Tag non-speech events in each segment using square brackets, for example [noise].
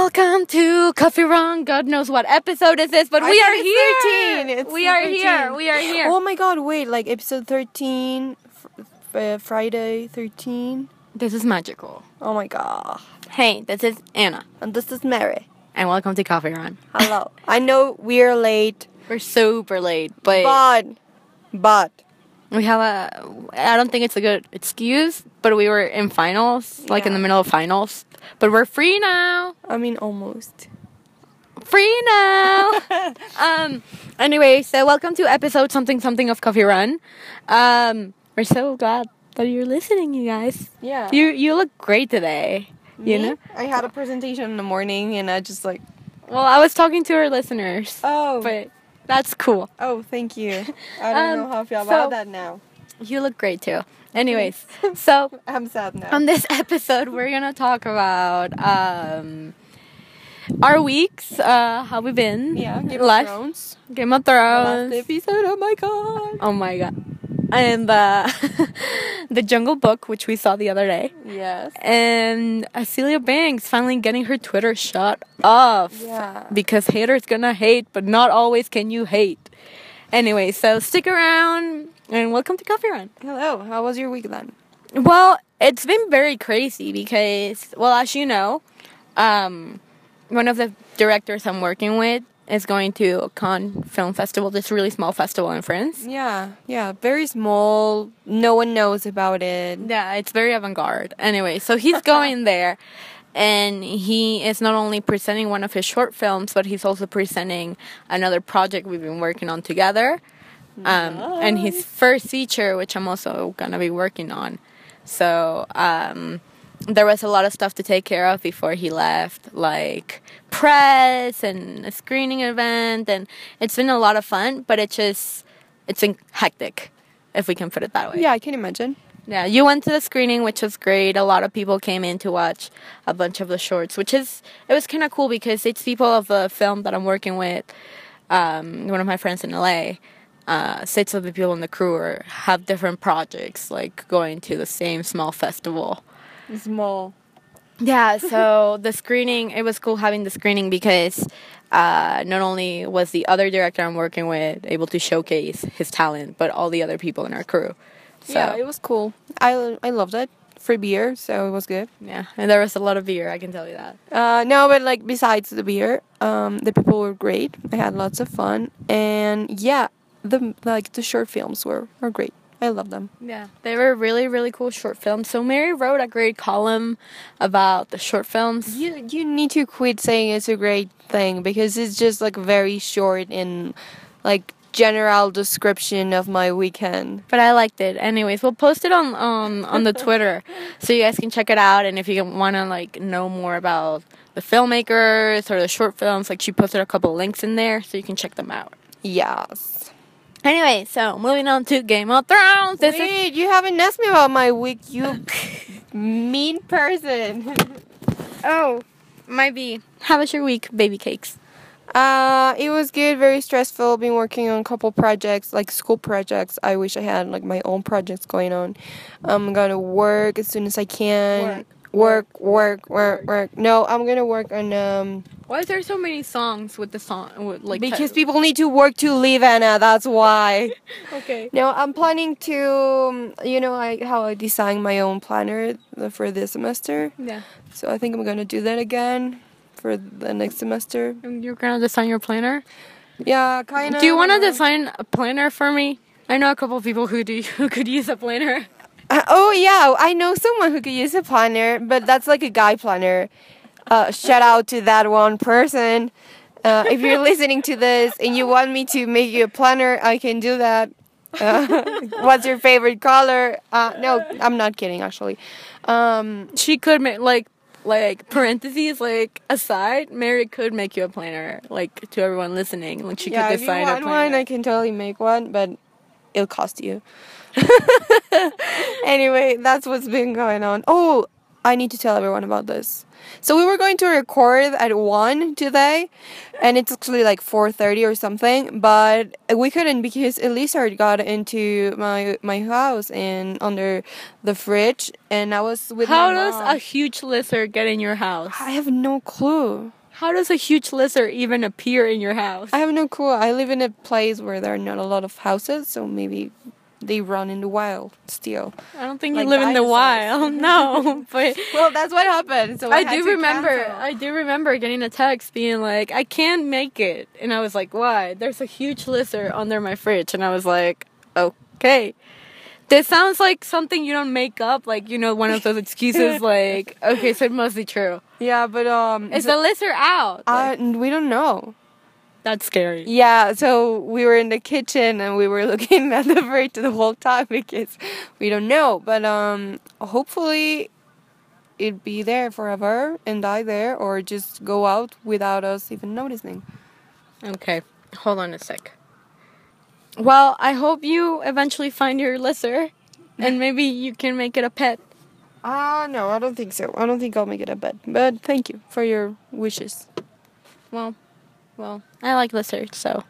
Welcome to Coffee Run. God knows what episode is this, but I we are here. 13. It's we are 13. here. We are here. Oh my god, wait, like episode 13, fr- uh, Friday 13. This is magical. Oh my god. Hey, this is Anna, And this is Mary. and welcome to Coffee Run. Hello. [laughs] I know we're late, We're super late, but but, but, we have a. I don't think it's a good excuse, but we were in finals, like in the middle of finals. But we're free now. I mean almost. Free now. [laughs] um. Anyway, so welcome to episode something something of Coffee Run. Um. We're so glad that you're listening, you guys. Yeah. You you look great today. You know. I had a presentation in the morning and I just like, Well, I was talking to our listeners, oh, but that's cool. oh, thank you. [laughs] I don't Um, know how I feel so- about that now. You look great too. Anyways, so [laughs] I'm sad now. on this [laughs] episode, we're gonna talk about um our weeks, uh, how we've been, yeah, Game life, of Thrones. Game of Thrones. last episode, oh my god. Oh my god. And uh, [laughs] the Jungle Book, which we saw the other day. Yes. And Azealia Banks finally getting her Twitter shut off. Yeah. Because haters gonna hate, but not always can you hate. Anyway, so stick around and welcome to Coffee Run. Hello, how was your week then? Well, it's been very crazy because, well, as you know, um, one of the directors I'm working with is going to a Cannes Film Festival, this really small festival in France. Yeah, yeah, very small. No one knows about it. Yeah, it's very avant-garde. Anyway, so [laughs] he's going there and he is not only presenting one of his short films, but he's also presenting another project we've been working on together. Um, and his first feature, which I'm also gonna be working on. So um, there was a lot of stuff to take care of before he left, like press and a screening event, and it's been a lot of fun. But it just it's been hectic, if we can put it that way. Yeah, I can imagine. Yeah, you went to the screening, which was great. A lot of people came in to watch a bunch of the shorts, which is it was kind of cool because it's people of the film that I'm working with. Um, one of my friends in LA, uh, six of the people in the crew are, have different projects, like going to the same small festival. Small. Yeah, [laughs] so the screening, it was cool having the screening because uh, not only was the other director I'm working with able to showcase his talent, but all the other people in our crew. So, Yeah, it was cool. I I loved it. Free beer, so it was good. Yeah, and there was a lot of beer, I can tell you that. Uh, no, but like besides the beer, um, the people were great. I had lots of fun, and yeah, the like the short films were were great. I love them. Yeah, they were really, really cool short films. So Mary wrote a great column about the short films. You you need to quit saying it's a great thing because it's just like very short and like general description of my weekend. But I liked it. Anyways, we'll post it on um, on the [laughs] Twitter so you guys can check it out. And if you want to like know more about the filmmakers or the short films, like she posted a couple links in there so you can check them out. Yes. Anyway, so moving on to Game of Thrones. This is you haven't asked me about my week, you mean person. [laughs] oh, might be. How was your week, baby cakes? Uh, it was good, very stressful. Been working on a couple projects, like school projects. I wish I had like my own projects going on. I'm gonna work as soon as I can. Work, work, work, work. Work. No, I'm gonna work on um Why is there so many songs with the song with like because people need to work to live, Anna. That's why. [laughs] okay. No, I'm planning to, um, you know, I how I design my own planner for this semester. Yeah. So I think I'm gonna do that again for the next semester. You're gonna design your planner. Yeah, kind of. Do you want to design a planner for me? I know a couple of people who do [laughs] who could use a planner. Uh, oh yeah, I know someone who could use a planner, but that's like a guy planner. Uh, shout out to that one person. Uh, if you're listening to this and you want me to make you a planner, I can do that. Uh, [laughs] what's your favorite color? Uh, no, I'm not kidding. Actually, um, She could make like like parentheses like aside. Mary could make you a planner like to everyone listening. Like she yeah, could if you design a want planner. one, I can totally make one, but it'll cost you. [laughs] anyway, that's what's been going on. Oh, I need to tell everyone about this. So we were going to record at one today, and it's actually like four thirty or something. But we couldn't because a lizard got into my my house and under the fridge, and I was with How does a huge lizard get in your house? I have no clue. How does a huge lizard even appear in your house? I have no clue. I live in a place where there are not a lot of houses, so maybe they run in the wild still. I don't think Like you live in the wild. [laughs] No, but [laughs] Well, that's what happened. So I do remember. I do remember getting a text being like, "I can't make it," and I was like, "Why?" There's a huge lizard under my fridge, and I was like, "Okay." This sounds like something you don't make up, like you know, one of those excuses. [laughs] like, okay, so it must be true. Yeah, but um, Is the lizard out? uh, Like, we don't know. That's scary. Yeah, so we were in the kitchen and we were [laughs] looking at the fridge the whole time because we don't know. But um, hopefully, it'd be there forever and die there, or just go out without us even noticing. Okay, hold on a sec. Well, I hope you eventually find your lizard, [laughs] and maybe you can make it a pet. Ah, no, I don't think so. I don't think I'll make it a pet. But thank you for your wishes. Well, well, I like lizards, so.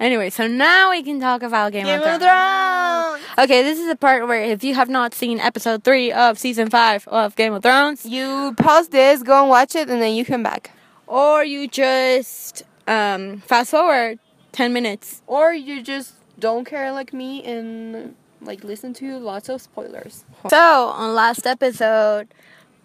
Anyway, so now we can talk about Game, of Thrones. Okay, this is the part where if you have not seen episode three of season five of Game of Thrones, You pause this, go and watch it, and then you come back. or you just um, fast forward ten minutes. Or you just don't care like me and like listen to lots of spoilers. So on last episode,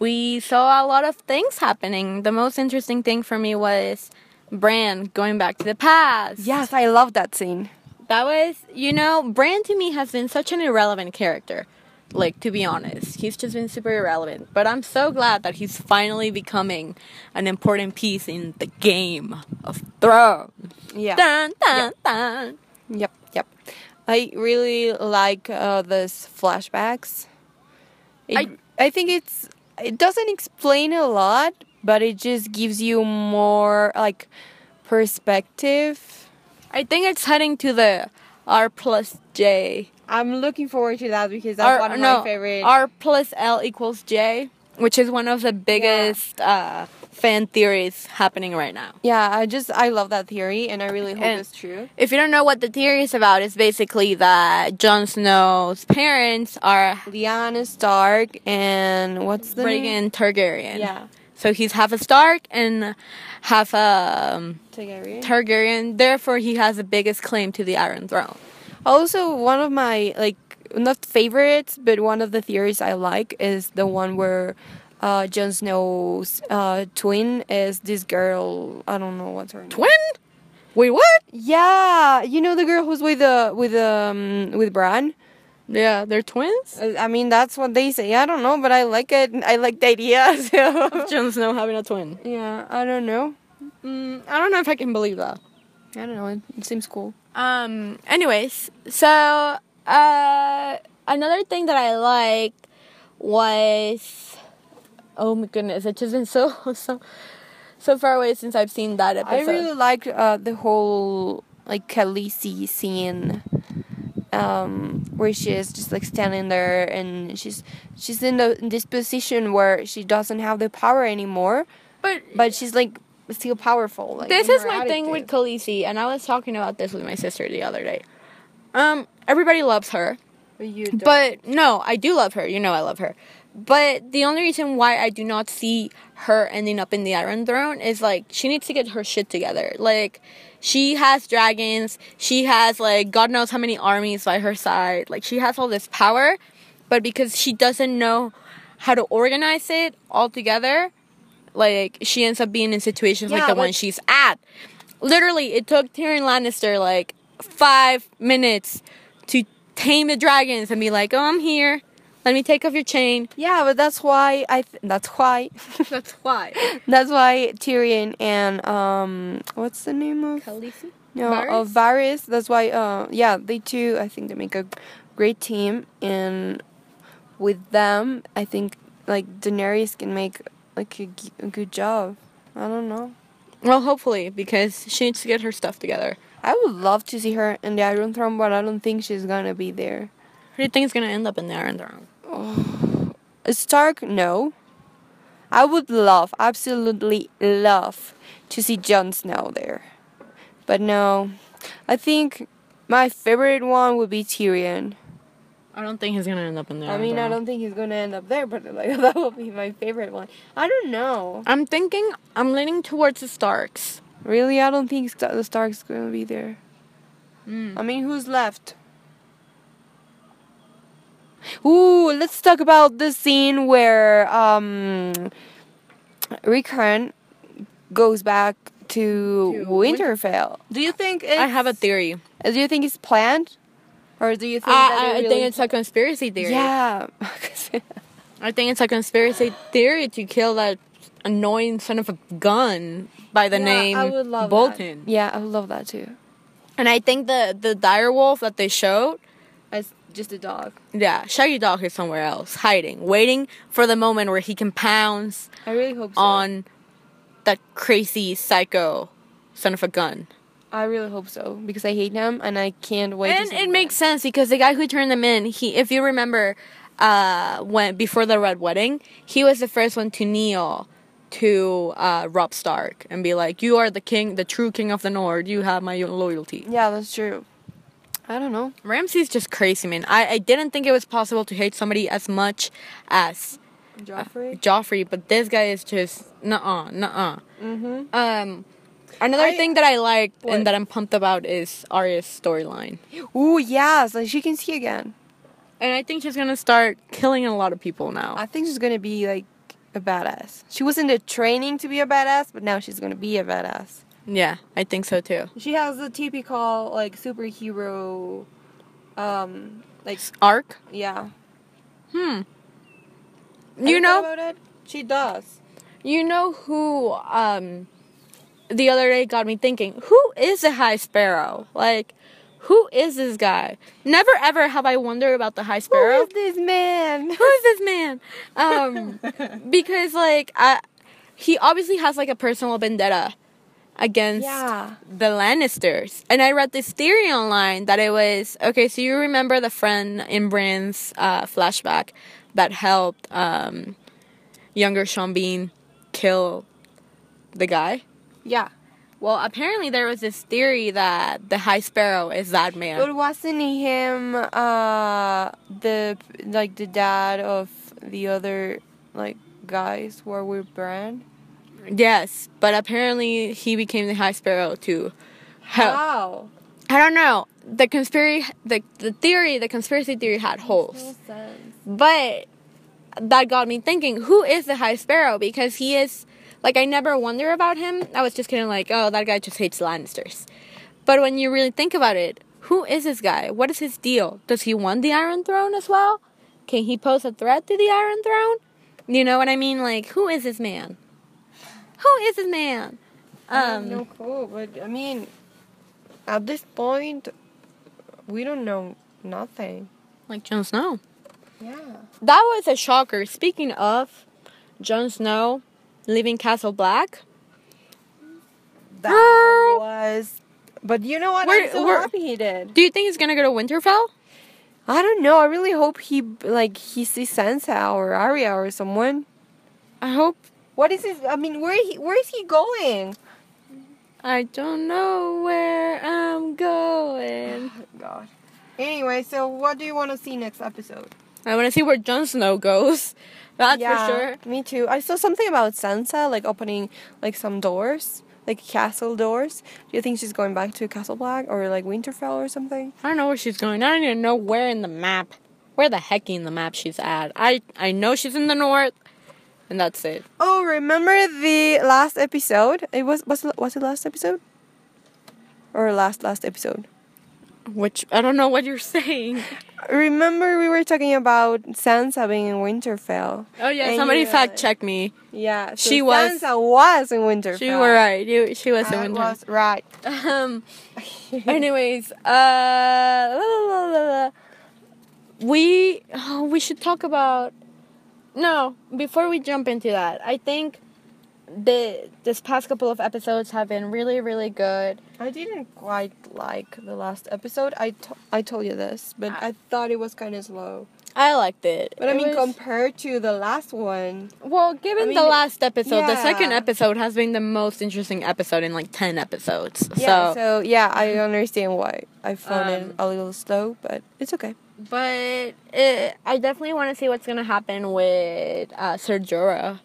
we saw a lot of things happening. The most interesting thing for me was Bran going back to the past. Yes, I love that scene. That was, you know, Bran to me has been such an irrelevant character. Like, to be honest, he's just been super irrelevant. But I'm so glad that he's finally becoming an important piece in the game of Thrones. Yeah. Dun, dun, dun. Yep, yep. I really like uh, this flashbacks. It, I- I think it's it doesn't explain a lot, but it just gives you more like perspective. I think it's heading to the R plus J. I'm looking forward to that because that's R, one of no, my favorite. R plus L equals J, which is one of the biggest uh, fan theories happening right now. yeah, I just I love that theory, and I really hope And- it's true. If you don't know what the theory is about, it's basically that Jon Snow's parents are Lyanna Stark and what's the name? Rhaegar Targaryen. Yeah, So he's half a Stark and half a um, Targaryen. Targaryen. Therefore, he has the biggest claim to the Iron Throne. Also, one of my like not favorites, but one of the theories I like is the one where uh, Jon Snow's uh, twin is this girl. I don't know what's her name. Twin? Wait, what? Yeah, you know the girl who's with the with um with Bran. Yeah, they're twins. Uh, I mean, that's what they say. I don't know, but I like it. I like the idea. [laughs] So. Jon Snow having a twin. yeah, I don't know. Mm, I don't know if I can believe that. I don't know. It, it seems cool. Um. Anyways, so uh, another thing that I liked was, oh my goodness, it's just been so [laughs] so so far away since I've seen that episode. I really liked uh, the whole like Khaleesi scene, um, where she is just like standing there and she's she's in, the, in this position where she doesn't have the power anymore, but but she's like still powerful. Like, this is my thing with attitude. Khaleesi, and I was talking about this with my sister the other day. Um, everybody loves her. But you don't. But no, I do love her. You know I love her. But the only reason why I do not see her ending up in the Iron Throne is like she needs to get her shit together. Like she has dragons, she has like God knows how many armies by her side. Like she has all this power, but because she doesn't know how to organize it all together, like she ends up being in situations like the one she's at. Literally, it took Tyrion Lannister like five minutes to tame the dragons and be like, "Oh, I'm here. Let me take off your chain." yeah, but that's why I th- that's why [laughs] That's why. [laughs] that's why Tyrion and um what's the name of Khaleesi. No, Varys? of Varys. That's why. Uh, yeah, they two. I think they make a great team, and with them, I think like Daenerys can make like a, g- a good job. I don't know. Well, hopefully, because she needs to get her stuff together. I would love to see her in the Iron Throne, but I don't think she's gonna be there. Who do you think is gonna end up in the Iron Throne? [sighs] Stark, no. I would love, absolutely love, to see Jon Snow there. But no, I think my favorite one would be Tyrion. I don't think he's gonna end up in there. I mean, I don't think he's gonna end up there, but like [laughs] that would be my favorite one. I don't know. I'm thinking. I'm leaning towards the Starks. Really, I don't think the Stark's gonna be there. Mm. I mean, who's left? Ooh, let's talk about the scene where um, Rickon goes back to, To Winterfell. Do you think it's, I have a theory. Do you think it's planned, or do you think I, that I, really- think it's a conspiracy theory. yeah? [laughs] I think it's a conspiracy theory to kill that annoying son of a gun by the Yeah, name I would love Bolton. That. Yeah, I would love that too. And I think the the dire wolf that they showed, As just a dog. yeah, Shaggydog is somewhere else, hiding, waiting for the moment where he can pounce I really hope so. on that crazy psycho son of a gun. I really hope so because I hate him and I can't wait. and it makes sense because the guy who turned them in, he, if you remember, uh, when before the red wedding, he was the first one to kneel to uh, Robb Stark and be like, "You are the king, the true king of the North. You have my loyalty." Yeah, that's true. I don't know. Ramsay's just crazy, man. I, I didn't think it was possible to hate somebody as much as Joffrey. Joffrey, but this guy is just nuh-uh, nuh-uh. Mm-hmm. Um, another I- thing that I liked What? and that I'm pumped about is Arya's storyline. Ooh, yeah, like she can see again. And I think she's gonna start killing a lot of people now. I think she's gonna be like a badass. She was in the training to be a badass, but now she's gonna be a badass. Yeah, I think so too. She has the typical like superhero, um, like Arc? yeah. Hmm. Have You know, about it? She does. you know who um the other day got me thinking, who is the High Sparrow? Like who is this guy? Never ever have I wondered about the High Sparrow. Who is this man? [laughs] who is this man? Um [laughs] because like I he obviously has like a personal vendetta against Yeah. the Lannisters. And I read this theory online that it was okay, so you remember the friend in Bran's uh, flashback that helped um, younger Sean Bean kill the guy? Yeah. Well, apparently there was this theory that the High Sparrow is that man. But wasn't him uh the like the dad of the other like guys who are with Bran? Yes, but apparently he became the High Sparrow too. help. How? I don't know. The conspiracy, the the theory, the conspiracy theory had holes. But that got me thinking, who is the High Sparrow? Because he is like I never wonder about him. I was just kind of like, oh, that guy just hates Lannisters. But when you really think about it, who is this guy? What is his deal? Does he want the Iron Throne as well? Can he pose a threat to the Iron Throne? You know what I mean? Like, who is this man? Who is this man? Um, no clue, but I mean, at this point, we don't know nothing. like Jon Snow. Yeah. That was a shocker. Speaking of Jon Snow leaving Castle Black, That was. But you know what? I'm so happy he did. do you think he's gonna go to Winterfell? I don't know. I really hope he like he sees Sansa or Arya or someone. I hope. What is his? I mean, where he? Where is he going? I don't know where I'm going. [sighs] Oh, God. Anyway, so what do you want to see next episode? I want to see where Jon Snow goes. [laughs] That's for sure. Me too. I saw something about Sansa like opening like some doors, like castle doors. Do you think she's going back to Castle Black or like Winterfell or something? I don't know where she's going. I don't even know where in the map. Where the heck in the map she's at? I I know she's in the north, and that's it. Oh, remember the last episode? It was was it, was it last episode? Or last last episode? Which I don't know what you're [laughs] saying. Remember we were talking about Sansa being in Winterfell. Oh yeah, And somebody you, uh, fact check me. Yeah, so She was- Sansa was in Winterfell. She were right. You, she was in Winterfell. Winter. was right. [laughs] Um. [laughs] Anyways, uh, la, la, la. we oh, we should talk about. No, before we jump into that, I think the this past couple of episodes have been really, really good. I didn't quite like the last episode. I to- I told you this, but I thought it was kind of slow. I liked it. But I mean, was- compared to the last one, well, given I mean, the last episode, the second episode has been the most interesting episode in like ten episodes. yeah. so, So yeah, I understand why I found Um, it a little slow, but it's okay. But it, I definitely want to see what's gonna happen with uh, Sir Jorah.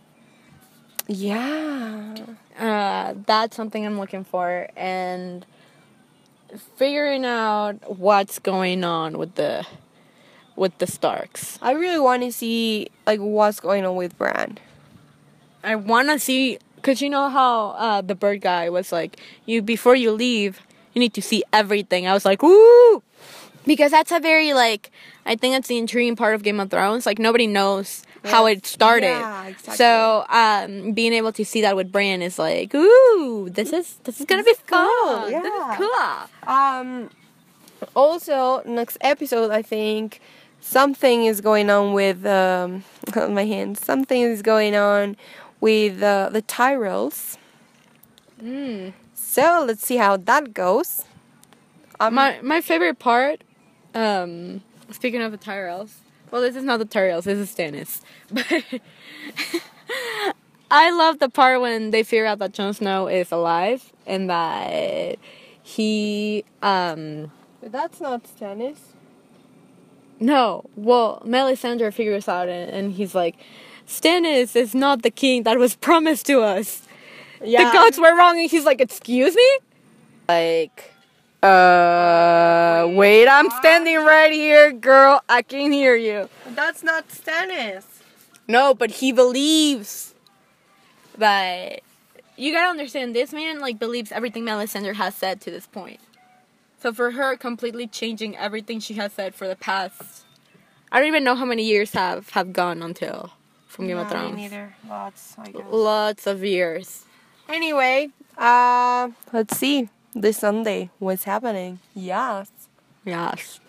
Yeah. Uh, that's something I'm looking for, and figuring out what's going on with the with the Starks. I really want to see like what's going on with Bran. I want to see because you know how uh, the bird guy was like, you before you leave, you need to see everything. I was like, ooh, because that's a very like I think that's the intriguing part of Game of Thrones. Like nobody knows how it started. Yeah, exactly. So um, being able to see that with Bran is like, ooh, this is this is gonna This be cool, fun. This is cool. Um. Also, next episode, I think something is going on with um [laughs] my hands. Something is going on with uh, the Tyrells. Mm. So let's see how that goes. Um, My my favorite part, um, speaking of the Tyrells, well, this is not the Tyrells, this is Stannis. [laughs] But I love the part when they figure out that Jon Snow is alive and that he, um, But that's not Stannis. no, well, Melisandre figures out and, and he's like, Stannis is not the king that was promised to us. Yeah. The gods were wrong, and he's like, "Excuse me." Like, uh, wait, I'm standing right here, girl. I can hear you. That's not Stannis. No, but he believes that you gotta understand. This man like believes everything Melisandre has said to this point. So for her, completely changing everything she has said for the past, I don't even know how many years have have gone until from Game of Thrones. Me neither. Lots, I guess. Lots of years. Anyway, uh, let's see. This Sunday, what's happening? Yes. Yes.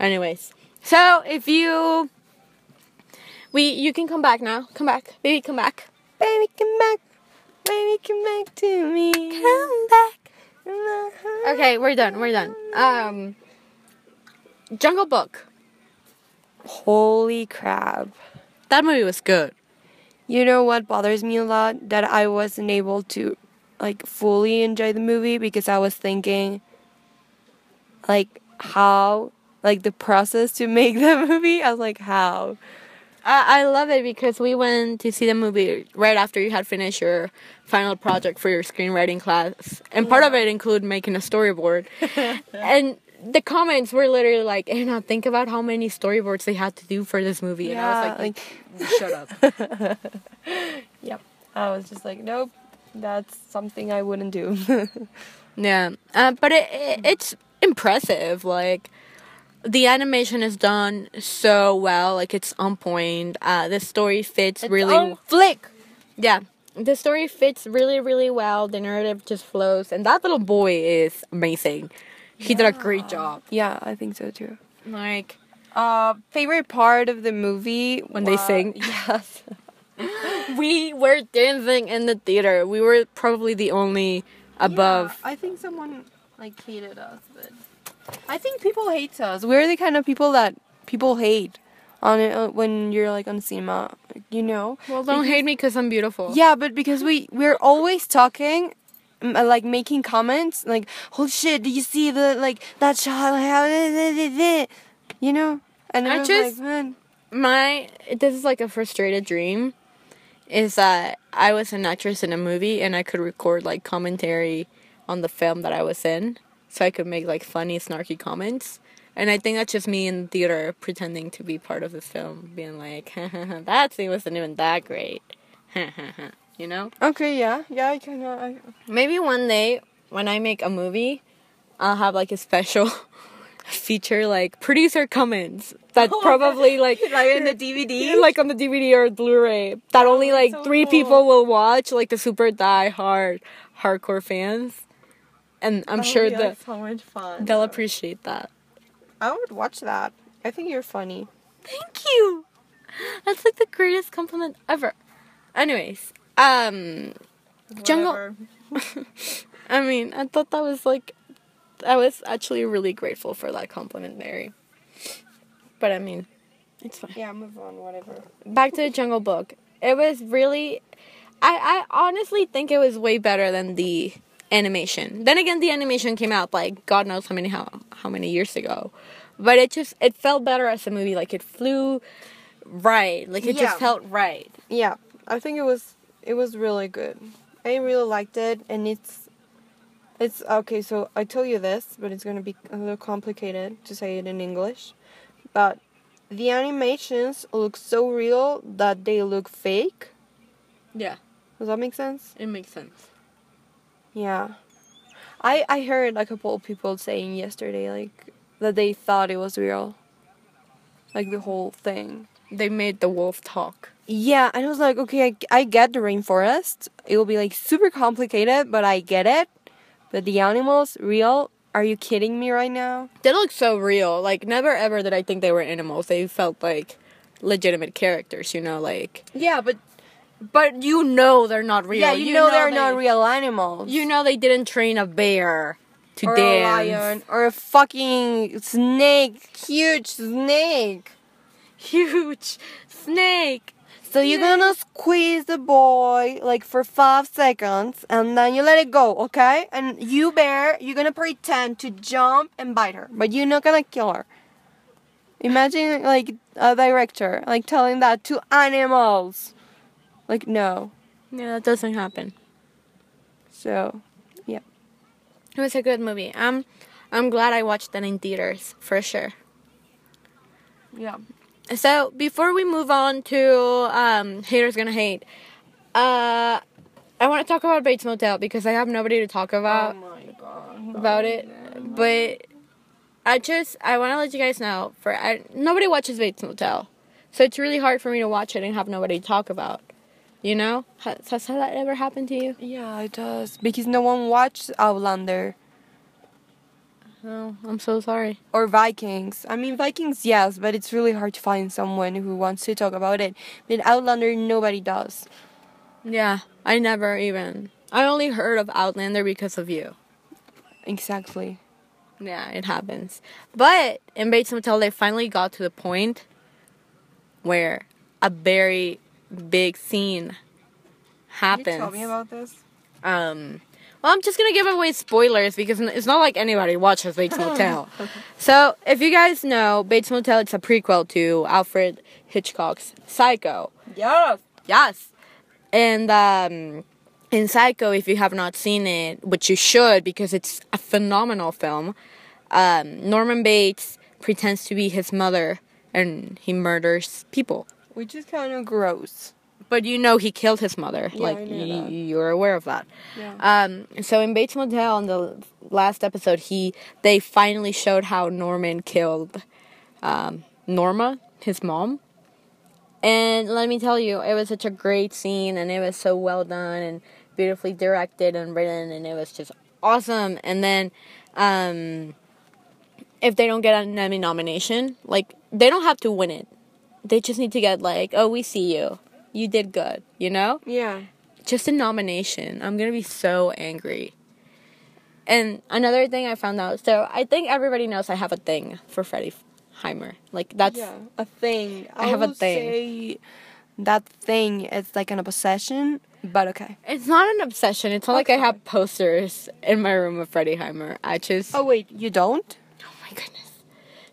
Anyways, so if you we you can come back now. Come back, baby. Come back. Baby, come back. Baby, come back to me. Come back. Okay, we're done. We're done. Um, Jungle Book. Holy crap. That movie was good. You know what bothers me a lot? That I wasn't able to like fully enjoy the movie because I was thinking like how like the process to [laughs] make the movie. I was like, how? I I love it because we went to see the movie right after you had finished your final project for your screenwriting class, and part of it included making a storyboard. [laughs] and the comments were literally like, "Anna, think about how many storyboards they had to do for this movie." and I was like, like, "Shut up." [laughs] Yep. I was just like, nope, that's something I wouldn't do. [laughs] Yeah, uh, but it, it it's impressive. Like the animation is done so well. Like it's on point. Uh, the story fits really. flick. yeah, the story fits really really well. The narrative just flows, and that little boy is amazing. He did a great job. Yeah, I think so too. Like Uh, favorite part of the movie When they sing? [laughs] Yes. [laughs] we were dancing in the theater. We were probably the only above. Yeah, I think someone like hated us, but I think people hate us. We're the kind of people that people hate on it uh, when you're like on cinema, you know. Well, don't hate me because I'm beautiful. Yeah, but because we we're always talking, uh, like making comments, like "Holy shit! do you see the like that shot? You know?" And I just- like, man, my this is like a frustrated dream is that I was an actress in a movie and I could record like commentary on the film that I was in. So I could make like funny snarky comments. And I think that's just me in theater pretending to be part of the film being like [laughs] that scene wasn't even that great. [laughs] You know? Okay, yeah, yeah, I kind of. maybe one day when I make a movie I'll have like a special [laughs] feature like producer comments that [laughs] probably like Like in the [laughs] DVD. like on the DVD or Blu-ray that only like so three cool. people will watch, like the super die hard hardcore fans, and I'm sure that so much fun. they'll appreciate that. I would watch that. I think you're funny. Thank you. That's like the greatest compliment ever. Anyways, um, Jungle. [laughs] I mean, I thought that was like, I was actually really grateful for that compliment, Mary. But I mean, It's fine. Yeah, move on, whatever. Back to the Jungle Book. It was really, I I honestly think it was way better than the animation. Then again, the animation came out like God knows how many how how many years ago, but it just it felt better as a movie. Like it flew right. Like it Yeah. just felt right. Yeah, I think it was it was really good. I really liked it, and it's it's okay. So I told you this, but it's gonna be a little complicated to say it in English. But the animations look so real that they look fake. Yeah, Does that make sense? it makes sense. Yeah. I I heard a couple of people saying yesterday like that they thought it was real. Like the whole thing. They made the wolf talk. Yeah, and I was like, okay, I, I get the rainforest. It will be like super complicated, but I get it. But the animals, real? Are you kidding me right now? They look so real. Like never ever did I think they were animals. They felt like legitimate characters. You know, like Yeah, but but you know they're not real. yeah, you, know, they're they- not real animals. You know they didn't train a bear to or dance. a lion or a fucking snake, huge snake. Huge snake. So you're gonna squeeze the boy like for five seconds and then you let it go, okay? And you bear, you're gonna pretend to jump and bite her, but you're not gonna kill her. Imagine like a director like telling that to animals. Like no. Yeah, that doesn't happen. So yeah. It was a good movie. I'm I'm glad I watched that in theaters for sure. yeah. So before we move on to um, haters gonna hate, uh, I want to talk about Bates Motel because I have nobody to talk about oh my god. about it. But I just I want to let you guys know for I, nobody watches Bates Motel, so it's really hard for me to watch it and have nobody to talk about. You know, has, has that ever happened to you? Yeah, it does because no one watched Outlander Oh, I'm so sorry. or Vikings. I mean Vikings, yes, but it's really hard to find someone who wants to talk about it. But Outlander, nobody does. Yeah, I never even. I only heard of Outlander because of you. Exactly. Yeah, it happens. But in Bates Motel, they finally got to the point where a very big scene happens. Can you tell me about this? um, well, I'm just gonna give away spoilers because it's not like anybody watches Bates [laughs] Motel. so, if you guys know, Bates Motel, it's a prequel to Alfred Hitchcock's Psycho. Yes. Yes. And um, in Psycho, if you have not seen it, which you should because it's a phenomenal film, um, Norman Bates pretends to be his mother and he murders people. Which is kind of gross. But you know he killed his mother. Yeah, like y- you're aware of that. Yeah. Um, so in Bates Motel, in the last episode, he they finally showed how Norman killed um, Norma, his mom. And let me tell you, it was such a great scene, and it was so well done and beautifully directed and written, and it was just awesome. And then, um, if they don't get an Emmy nomination, like they don't have to win it. They just need to get like, oh, we see you, you did good, you know yeah. just a nomination. I'm gonna be so angry. And another thing I found out, so I think everybody knows I have a thing for Freddie Highmore. Like that's yeah. A thing. I have a thing. That thing is like an obsession, but okay. it's not an obsession. It's not like I have posters in my room of Freddie Highmore. I just Oh wait, you don't? Oh my goodness.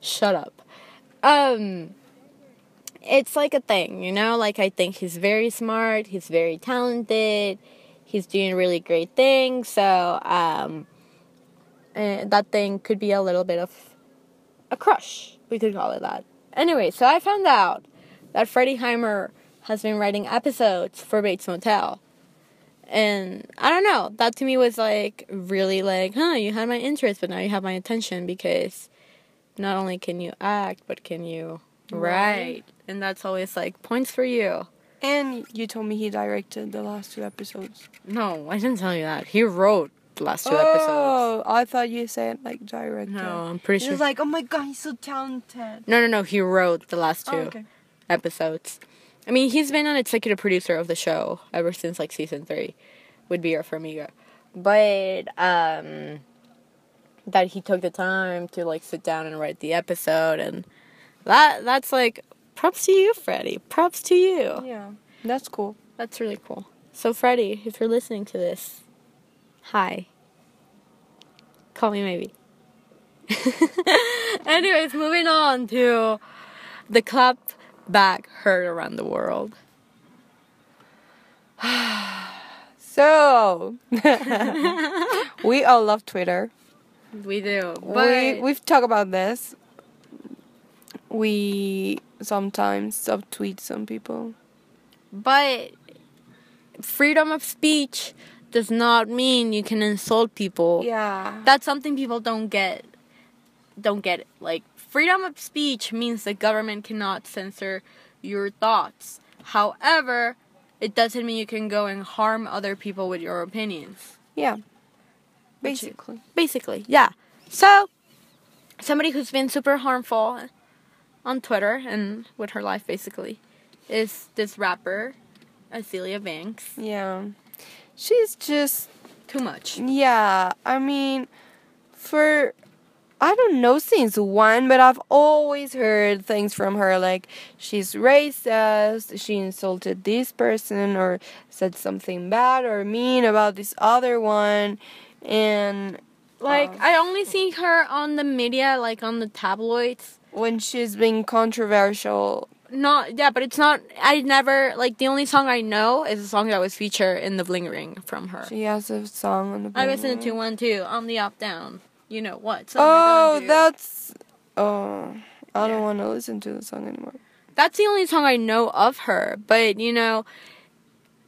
Shut up. Um it's like a thing, you know? Like I think he's very smart, he's very talented, he's doing really great things, so um eh, that thing could be a little bit of a crush. We could call it that. Anyway, so I found out that Freddie Highmore has been writing episodes for Bates Motel. And I don't know, that to me was like really like, huh, you had my interest, but now you have my attention because not only can you act, but can you write. And that's always like points for you. And you told me he directed the last two episodes. No, I didn't tell you that. He wrote the last two episodes. Oh, I thought you said like director. No, I'm pretty sure. was like, oh my god, he's so talented. no, no, no. He wrote the last two Oh, okay. episodes. I mean, he's been an executive producer of the show ever since like season three, with Vera Farmiga. But um, that he took the time to like sit down and write the episode, and that that's like props to you, Freddie. Props to you. Yeah, that's cool. That's really cool. So, Freddie, if you're listening to this, hi. Call me maybe. [laughs] Anyways, moving on to the clap back heard around the world. [sighs] So, [laughs] we all love Twitter. We do. we But we've talked about this. We sometimes subtweet some people. but freedom of speech does not mean you can insult people. Yeah. That's something people don't get. Don't get it. Like freedom of speech means the government cannot censor your thoughts. However, it doesn't mean you can go and harm other people with your opinions. Yeah. Basically. Basically, yeah. So, somebody who's been super harmful on Twitter and with her life basically is this rapper, Azealia Banks. Yeah. She's just Too much. yeah, I mean for I don't know since when, but I've always heard things from her like she's racist, she insulted this person or said something bad or mean about this other one and Like Um, I only see her on the media, like on the tabloids. When she's being controversial Not yeah, but it's not. I never like the only song I know is a song that was featured in the Bling Ring from her. she has a song on the I listened to one too on the up down. You know what? Oh, you're gonna do. that's oh I don't want to listen to the song anymore. that's the only song I know of her. But you know,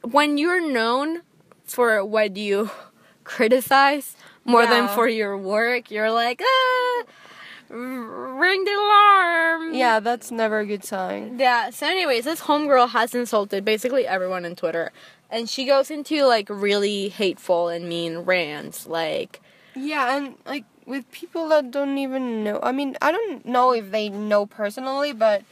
when you're known for what you [laughs] criticize more than for your work, you're like, ah, ring the alarm. Yeah, that's never a good sign. Yeah. So, anyways, this homegirl has insulted basically everyone on Twitter, and she goes into like really hateful and mean rants, like. Yeah, and like with people that don't even know. I mean, I don't know if they know personally, but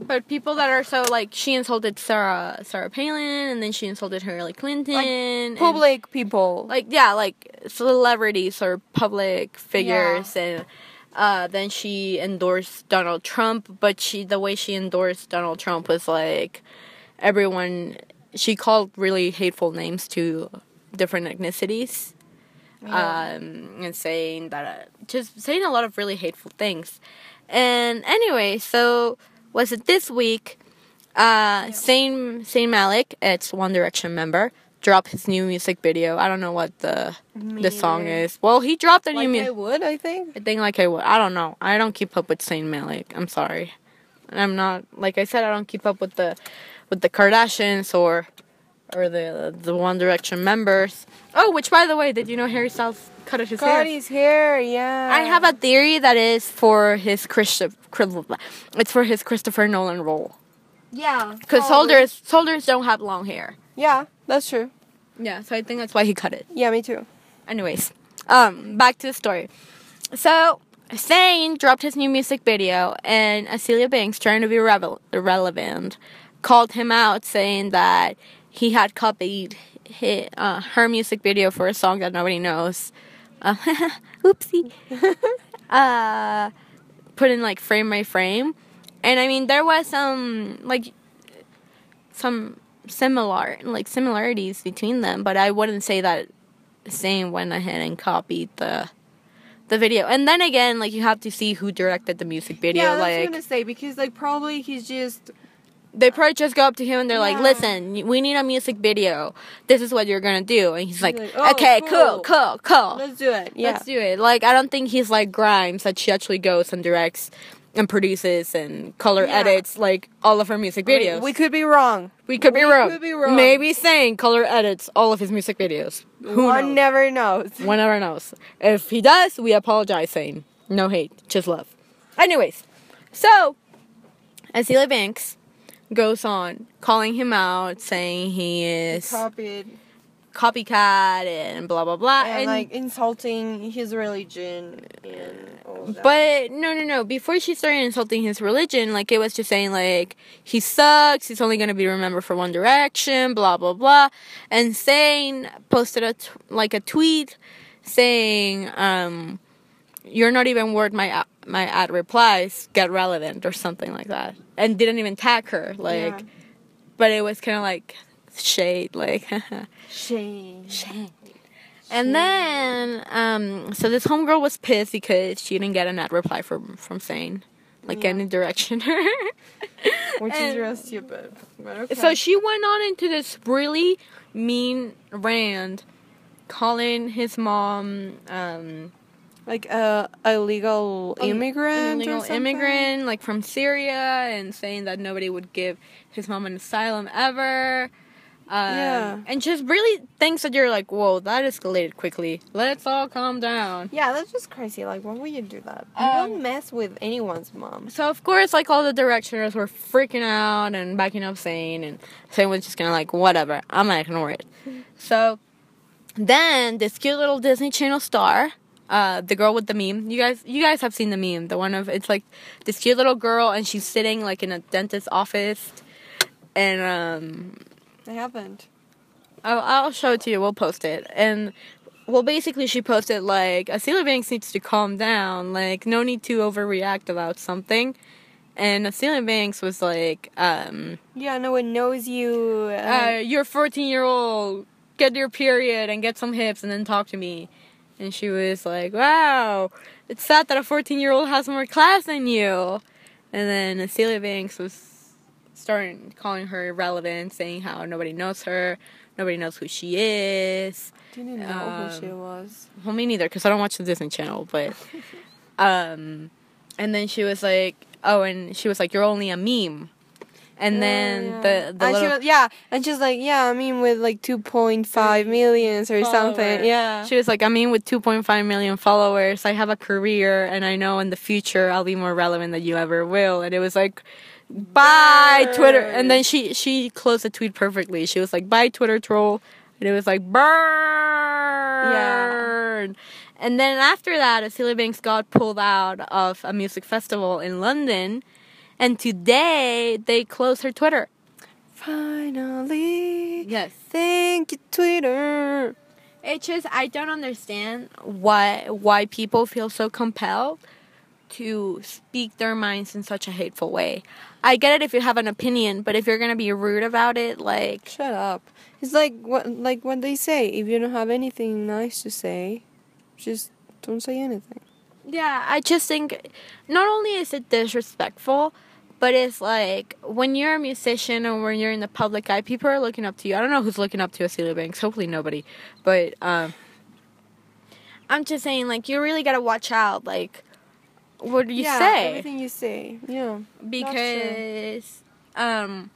But people that are so like she insulted Sarah Sarah Palin and then she insulted Hillary Clinton. and- public people. like yeah, like celebrities or public figures and uh, then she endorsed Donald Trump, but she the way she endorsed Donald Trump was like everyone she called really hateful names to different ethnicities. Yeah. Um, and saying that uh, just saying a lot of really hateful things. And anyway, so was it this week? Uh, Zayn Zayn Malik, it's One Direction member, dropped his new music video. I don't know what the the song neither. is. Well, he dropped a like new I music. would, I think. I think like I would. I don't know. I don't keep up with Zayn Malik. I'm sorry. I'm not like I said. I don't keep up with the with the Kardashians or or the the One Direction members. Oh, which by the way, did you know Harry Styles cut his hair? Cardi's hair, yeah. I have a theory that is for his Christopher. It's for his Christopher Nolan role yeah. because oh, soldiers soldiers don't have long hair. Yeah, that's true. Yeah, so I think that's why he cut it. Yeah, me too. Anyways, um, back to the story. So, Zayn dropped his new music video, and Azealia Banks, trying to be revel- relevant, called him out, saying that he had copied hi uh, her music video for a song that nobody knows. Uh, [laughs] oopsie. [laughs] uh, put in like frame by frame, and I mean there was some like some similar like similarities between them, but I wouldn't say that Zayn went ahead and copied the the video. And then again, like you have to see who directed the music video. yeah, that's what I'm gonna say because like probably he's just they probably just go up to him and they're like, "Listen, we need a music video. This is what you're gonna do." And he's like, like, "Oh, "Okay, cool. cool, cool, cool. let's do it. Yeah. Let's do it." Like I don't think he's like Grimes that she actually goes and directs and produces and color Yeah. edits like all of her music videos. We could be wrong. We could be we wrong. could be wrong. Maybe Zayn color edits all of his music videos. Who One knows? never knows. One never knows. If he does, we apologize, Zayn no hate, just love. Anyways, so Azealia Banks goes on calling him out, saying he is Copied copycat and blah blah blah. and, like insulting his religion and all that. But no, no, no. Before she started insulting his religion, like it was just saying like he sucks. He's only gonna be remembered for One Direction. Blah blah blah. And saying posted a t- like a tweet saying um you're not even worth my a- my ad replies. Get relevant or something like that, and didn't even tag her. Like, Yeah. but it was kind of like shade, like. [laughs] Shame. And then, um, so this homegirl was pissed because she didn't get a net reply from from Zayn, like Yeah. any direction. [laughs] Which is real stupid. Okay. so she went on into this really mean rant, calling his mom um, like a illegal immigrant. illegal immigrant, like from Syria, and saying that nobody would give his mom an asylum ever. Um, Yeah. and just really thinks that you're like, whoa, that escalated quickly. Let's all calm down. Yeah, that's just crazy. Like, why would you do that? Um, don't mess with anyone's mom. So of course, like all the directioners were freaking out and backing up Zayn, and Zayn was just kind of like, whatever, I'm gonna ignore it. [laughs] so then this cute little Disney Channel star, uh, the girl with the meme, you guys, you guys have seen the meme, the one of it's like this cute little girl, and she's sitting like in a dentist's office, and um, I haven't. I'll, I'll show it to you. We'll post it. And well, basically, she posted like, Azealia Banks needs to calm down. Like, no need to overreact about something. And Azealia Banks was like, um, Yeah, no one knows you. uh, "You're 14 year old. Get your period and get some hips, and then talk to me." And she was like, "Wow, it's sad that a 14 year old has more class than you." And then Azealia Banks was starting calling her irrelevant, saying how nobody knows her, nobody knows who she is. didn't know um, who she was. Well, me neither, because I don't watch the Disney Channel. But, [laughs] um, and then she was like, "Oh," and she was like, "You're only a meme." And then Yeah, yeah. the the and she little, was, yeah, and she's like, yeah, I mean, with like 2.5 millions or something. Yeah. She was like, I mean, with 2.5 million followers, I have a career, and I know in the future I'll be more relevant than you ever will. And it was like, bye Twitter. And then she she closed the tweet perfectly. She was like, bye Twitter troll, and it was like burn. And then after that, Azealia Banks got pulled out of a music festival in London, and today they closed her Twitter. Finally. Yes. Thank you, Twitter. It's just I don't understand why why people feel so compelled to speak their minds in such a hateful way. I get it if you have an opinion, but if you're gonna be rude about it, like Shut up. It's like what like what they say. If you don't have anything nice to say, just don't say anything. yeah, I just think not only is it disrespectful, but it's like when you're a musician or when you're in the public eye, people are looking up to you. I don't know who's looking up to Azealia Banks. Hopefully nobody, but um, I'm just saying like you really gotta watch out. Like, what do you yeah, say? Everything you say. Yeah. because um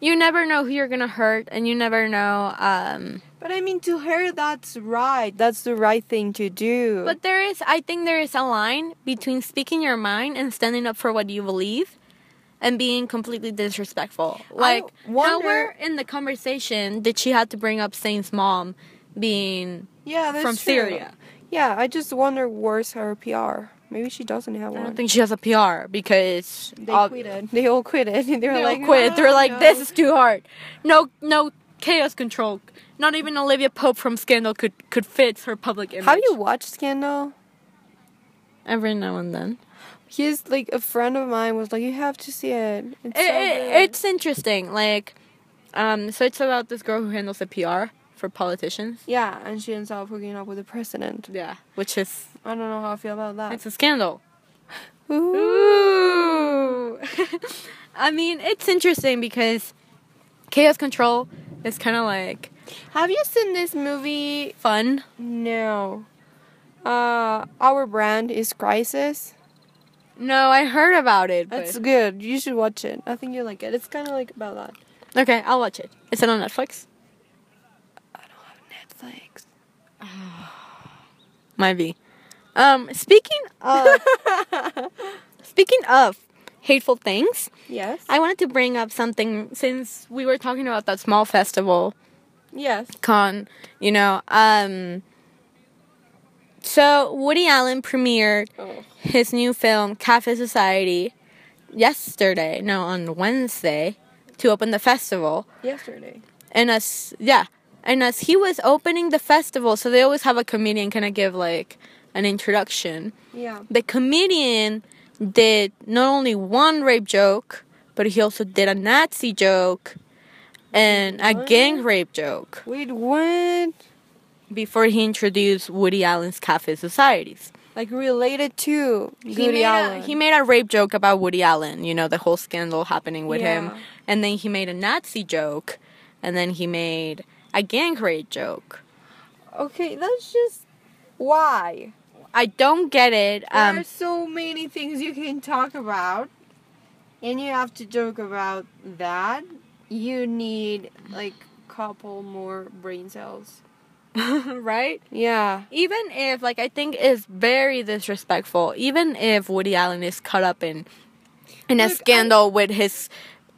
you never know who you're gonna hurt and you never know um But I mean, to her, that's right. That's the right thing to do. but there is i think there is a line between speaking your mind and standing up for what you believe and being completely disrespectful like wonder- nowhere in the conversation did she have to bring up Zayn's mom being yeah, that's from true. syria Yeah, I just wonder where's her PR. Maybe she doesn't have one. i don't think she has a pr because they ob- quitted. They all quitted. [laughs] They were they like, all quit they're "Oh, like no." this is too hard no no chaos control not even olivia pope from scandal could could fit her public image Have you watched Scandal? every now and then He's like a friend of mine was like, you have to see it. It's it, so it- it's interesting like um so it's about this girl who handles the pr for politicians yeah, and she ends up hooking up with the president. yeah which is I don't know how I feel about that. it's a scandal Ooh. Ooh. [laughs] i mean it's interesting because chaos control is kind of like Have you seen this movie? fun No. Uh, our brand is Crisis. no i heard about it but It's good. You should watch it. I think you'll like it. It's kind of like about that. okay i'll watch it is it on netflix Netflix. Might be. Um, speaking of [laughs] speaking of hateful things, Yes. I wanted to bring up something since we were talking about that small festival yes. Cannes, you know. Um so Woody Allen premiered Oh. his new film Cafe Society yesterday, no, on Wednesday to open the festival. Yesterday. And as yeah, and as he was opening the festival, so they always have a comedian kind of give like an introduction, Yeah. the comedian did not only one rape joke, but he also did a Nazi joke and a gang rape joke Wait, what? before he introduced Woody Allen's Cafe Societies. Like related to He Woody made, a, Allen? he made a rape joke about Woody Allen, you know, the whole scandal happening with him. And then he made a Nazi joke, and then he made a gang rape joke. okay, that's just why. I don't get it. there Um, are so many things you can talk about, and you have to joke about that. You need like couple more brain cells. [laughs] right? Yeah. even if like I think it's very disrespectful, even if Woody Allen is caught up in in a Look, I- scandal with his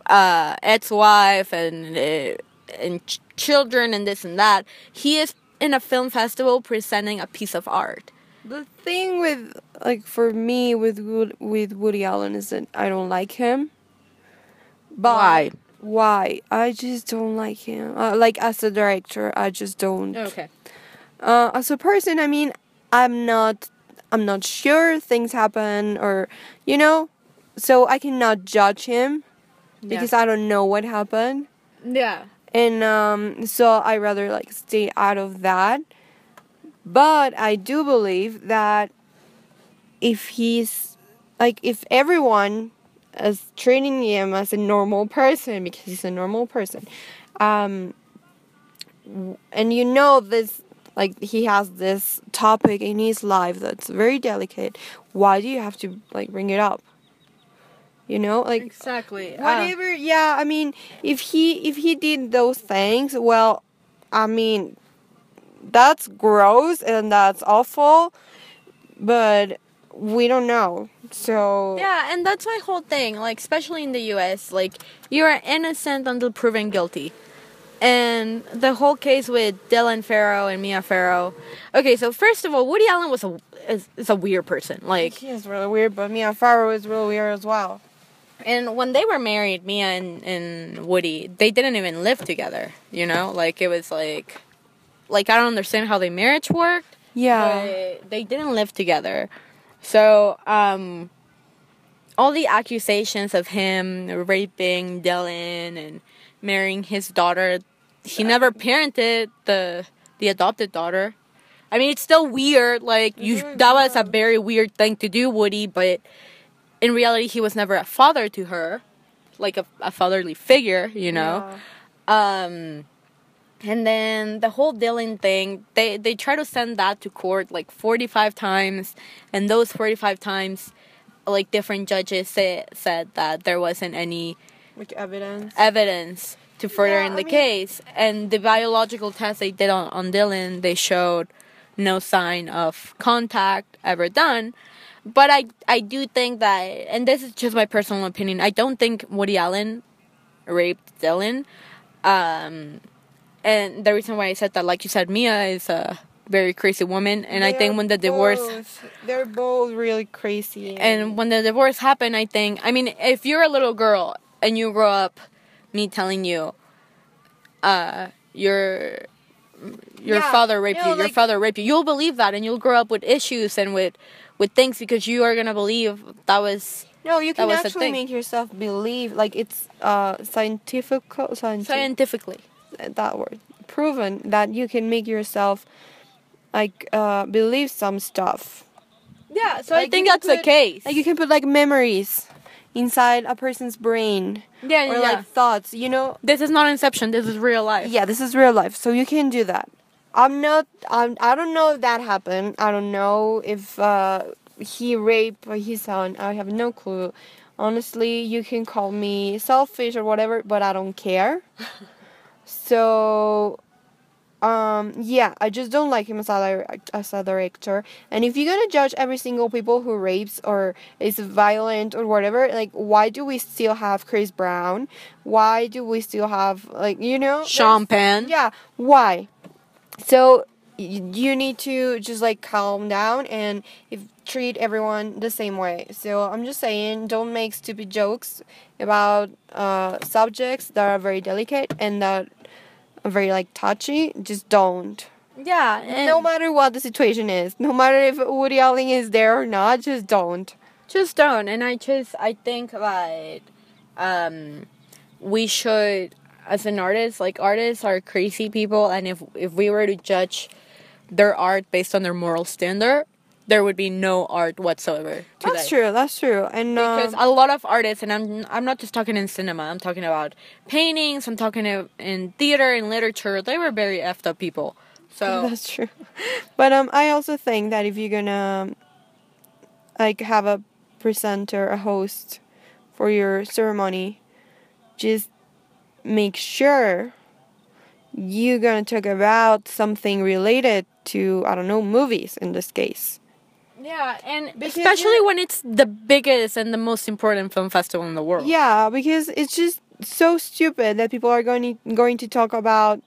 uh, ex-wife and uh, and children and this and that, he is in a film festival presenting a piece of art. The thing with like for me with with Woody Allen is that I don't like him. But Why? Why? I just don't like him. Uh, like as a director, I just don't. Okay. Uh, as a person, I mean, I'm not. I'm not sure things happen or, you know, so I cannot judge him because I don't know what happened yeah. And um, so I rather like stay out of that. But I do believe that if he's like if everyone is treating him as a normal person because he's a normal person, um, and you know this like he has this topic in his life that's very delicate. Why do you have to like bring it up? You know, like Exactly. Ah. whatever yeah i mean if he if he did those things well i mean that's gross and that's awful but we don't know so Yeah, and that's my whole thing. Like, especially in the U.S., like you are innocent until proven guilty. And the whole case with Dylan Farrow and Mia Farrow. Okay, so first of all, Woody Allen was a is, is a weird person. Like, he is really weird but mia farrow is really weird as well and when they were married, Mia and, and Woody, they didn't even live together. You know, like it was like, like I don't understand how their marriage worked. yeah but they didn't live together. So, um, all the accusations of him raping Dylan and marrying his daughter, he never parented the the adopted daughter. I mean, it's still weird. Like you, Mhm, that was a very weird thing to do, Woody. But in reality, he was never a father to her, like a, a fatherly figure. You know. Um, and then the whole Dylan thing, they they try to send that to court like 45 times, and those 45 times, like different judges say, said that there wasn't any like evidence evidence to further Yeah, in I the mean- case. And the biological test they did on, on Dylan, they showed no sign of contact ever done. But I I do think that, and this is just my personal opinion, I don't think Woody Allen raped Dylan. Um, and the reason why I said that, like you said, Mia is a very crazy woman, and I think when the divorce both- they're both really crazy and when the divorce happened, I think, I mean, if you're a little girl and you grow up, me telling you, uh, your your Yeah, father raped you know, you, your like- father raped you, you'll believe that, and you'll grow up with issues and with with things because you are gonna believe that was no you can actually make yourself believe like it's uh scientific scientific scientifically. that word proven that you can make yourself like uh believe some stuff Yeah, so Like, I think that's the case. like you can put like memories inside a person's brain yeah, or yeah. like thoughts you know this is not Inception. This is real life. yeah this is real life so you can do that i'm not I'm, i don't know if that happened. I don't know if uh he raped his son. I have no clue. Honestly you can call me selfish or whatever but i don't care. [laughs] So um yeah i just don't like him as a, as a director and if you're gonna judge every single people who rapes or is violent or whatever like why do we still have chris brown? Why do we still have like you know Sean Penn. yeah why so you need to just like calm down and if treat everyone the same way so i'm just saying don't make stupid jokes about uh, subjects that are very delicate and that are very like touchy just don't Yeah, and no matter what the situation is, no matter if Woody Allen is there or not, just don't. just don't. And I just I think that um, we should, as an artist, like artists are crazy people, and if if we were to judge their art based on their moral standard, there would be no art whatsoever. Today. That's true. That's true. And Because um, a lot of artists, and I'm I'm not just talking in cinema. I'm talking about paintings. I'm talking in theater and literature. They were very effed up people. So [laughs] That's true. But um, I also think that if you're gonna like have a presenter, a host for your ceremony, just make sure you're gonna talk about something related to I don't know movies in this case. yeah, and especially when it's the biggest and the most important film festival in the world. Yeah, because it's just so stupid that people are going to, going to talk about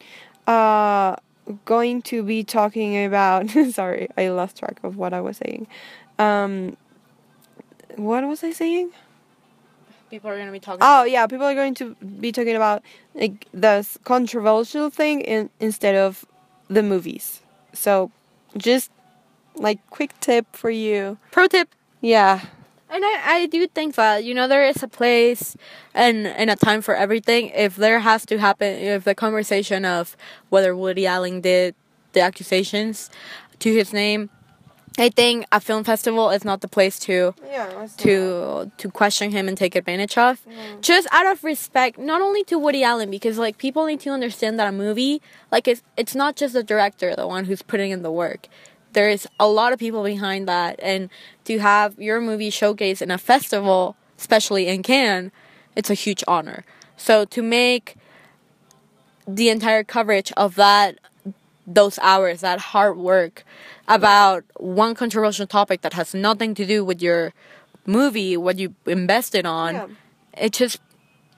uh going to be talking about [laughs] sorry, I lost track of what I was saying. Um what was I saying? People are gonna be talking. Oh yeah, people are going to be talking about like the controversial thing in, instead of the movies. So just like quick tip for you. Pro tip. Yeah. And I, I do think that you know there is a place and and a time for everything. If there has to happen, if the conversation of whether Woody Allen did the accusations to his name, I think a film festival is not the place to Yeah. to to question him and take advantage of. Just out of respect, not only to Woody Allen, because like people need to understand that a movie, like it's it's not just the director, the one who's putting in the work. There's a lot of people behind that, and to have your movie showcased in a festival, especially in Cannes, it's a huge honor. So to make the entire coverage of that those hours, that hard work about one controversial topic that has nothing to do with your movie, what you invested on, Yeah. it's just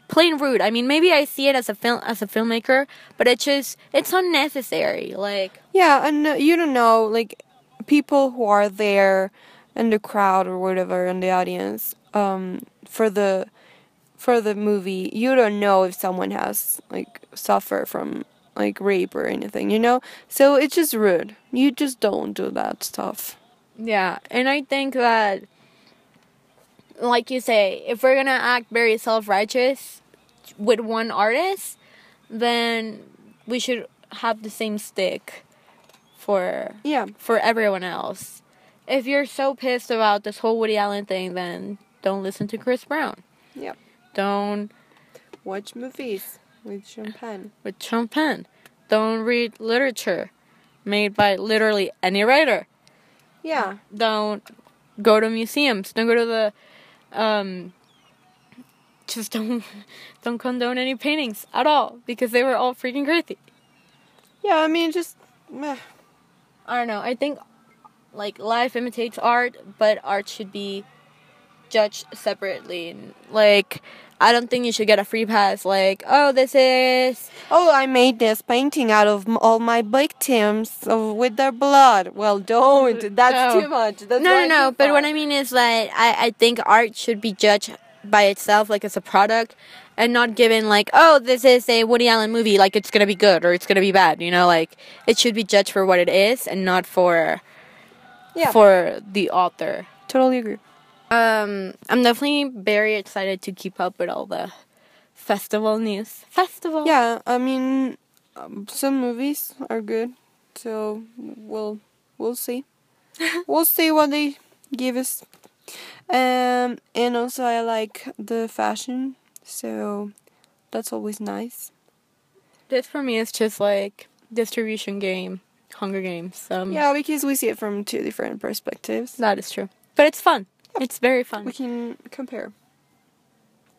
plain rude. I mean, maybe I see it as a film as a filmmaker, but it's just it's unnecessary. Like Yeah, and uh, you don't know, like people who are there in the crowd or whatever in the audience um, for the for the movie. You don't know if someone has like suffered from like rape or anything, you know. So it's just rude. You just don't do that stuff. Yeah, and I think that, like you say, if we're gonna act very self righteous with one artist, then we should have the same stick for Yeah, for everyone else. If you're so pissed about this whole Woody Allen thing, then don't listen to Chris Brown. yeah. Don't Watch movies with Sean Penn. with Penn. Don't read literature made by literally any writer. Yeah, don't go to museums don't go to the um just don't [laughs] don't condone any paintings at all because they were all freaking crazy yeah. I mean, just meh. i don't know i think like life imitates art but art should be judged separately like i don't think you should get a free pass like oh this is Oh, I made this painting out of all my victims of, with their blood. Well, don't. [laughs] That's No. too much. That's no no no but what i mean is that I, I think art should be judged by itself like as a product and not given like oh this is a woody allen movie like it's gonna be good or it's gonna be bad you know like it should be judged for what it is and not for Yeah. for the author Totally agree. Um i'm definitely very excited to keep up with all the festival news festival Yeah, I mean, um, some movies are good, so we'll we'll see. [laughs] we'll see what they give us. Um, and also I like the fashion, so that's always nice. this for me is just like distribution game hunger games um Yeah, because we see it from two different perspectives. that is true but it's fun it's very fun We can compare.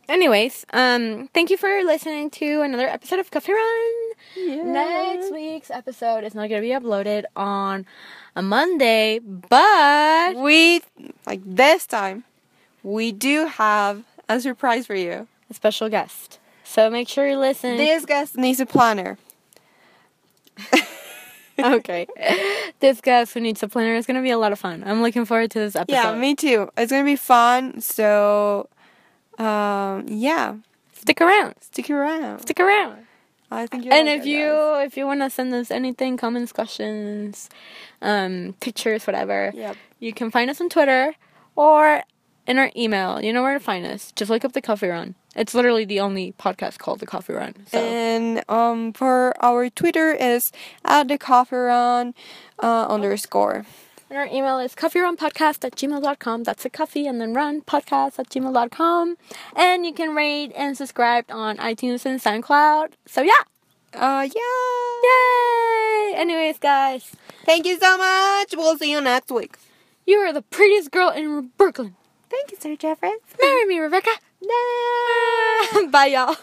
Anyways, um, thank you for listening to another episode of Coffee Run. Yeah. Next week's episode is not going to be uploaded on a Monday, but we like this time we do have a surprise for you. a special guest. So make sure you listen. This guest needs a planner. [laughs] okay. this guest who needs a planner is going to be a lot of fun. I'm looking forward to this episode. Yeah, me too. It's gonna be fun. So, um, yeah, Stick around. stick around. Stick around. I think you're and if you guys. if you want to send us anything, comments, questions, um, pictures, whatever, Yep. you can find us on Twitter or in our email. You know where to find us. Just look up the Coffee Run. It's literally the only podcast called the Coffee Run. So And um, for our Twitter is at the coffee run uh, underscore. And our email is coffeerunpodcast at gmail.com. That's a coffee and then run podcast at gmail.com. And you can rate and subscribe on iTunes and SoundCloud. So yeah. Uh, yeah. Yay! Anyways, guys, Thank you so much. We'll see you next week. you are the prettiest girl in Brooklyn. Thank you, Sir Jeffrey. Marry me, Rebecca. No. [laughs] Bye, y'all.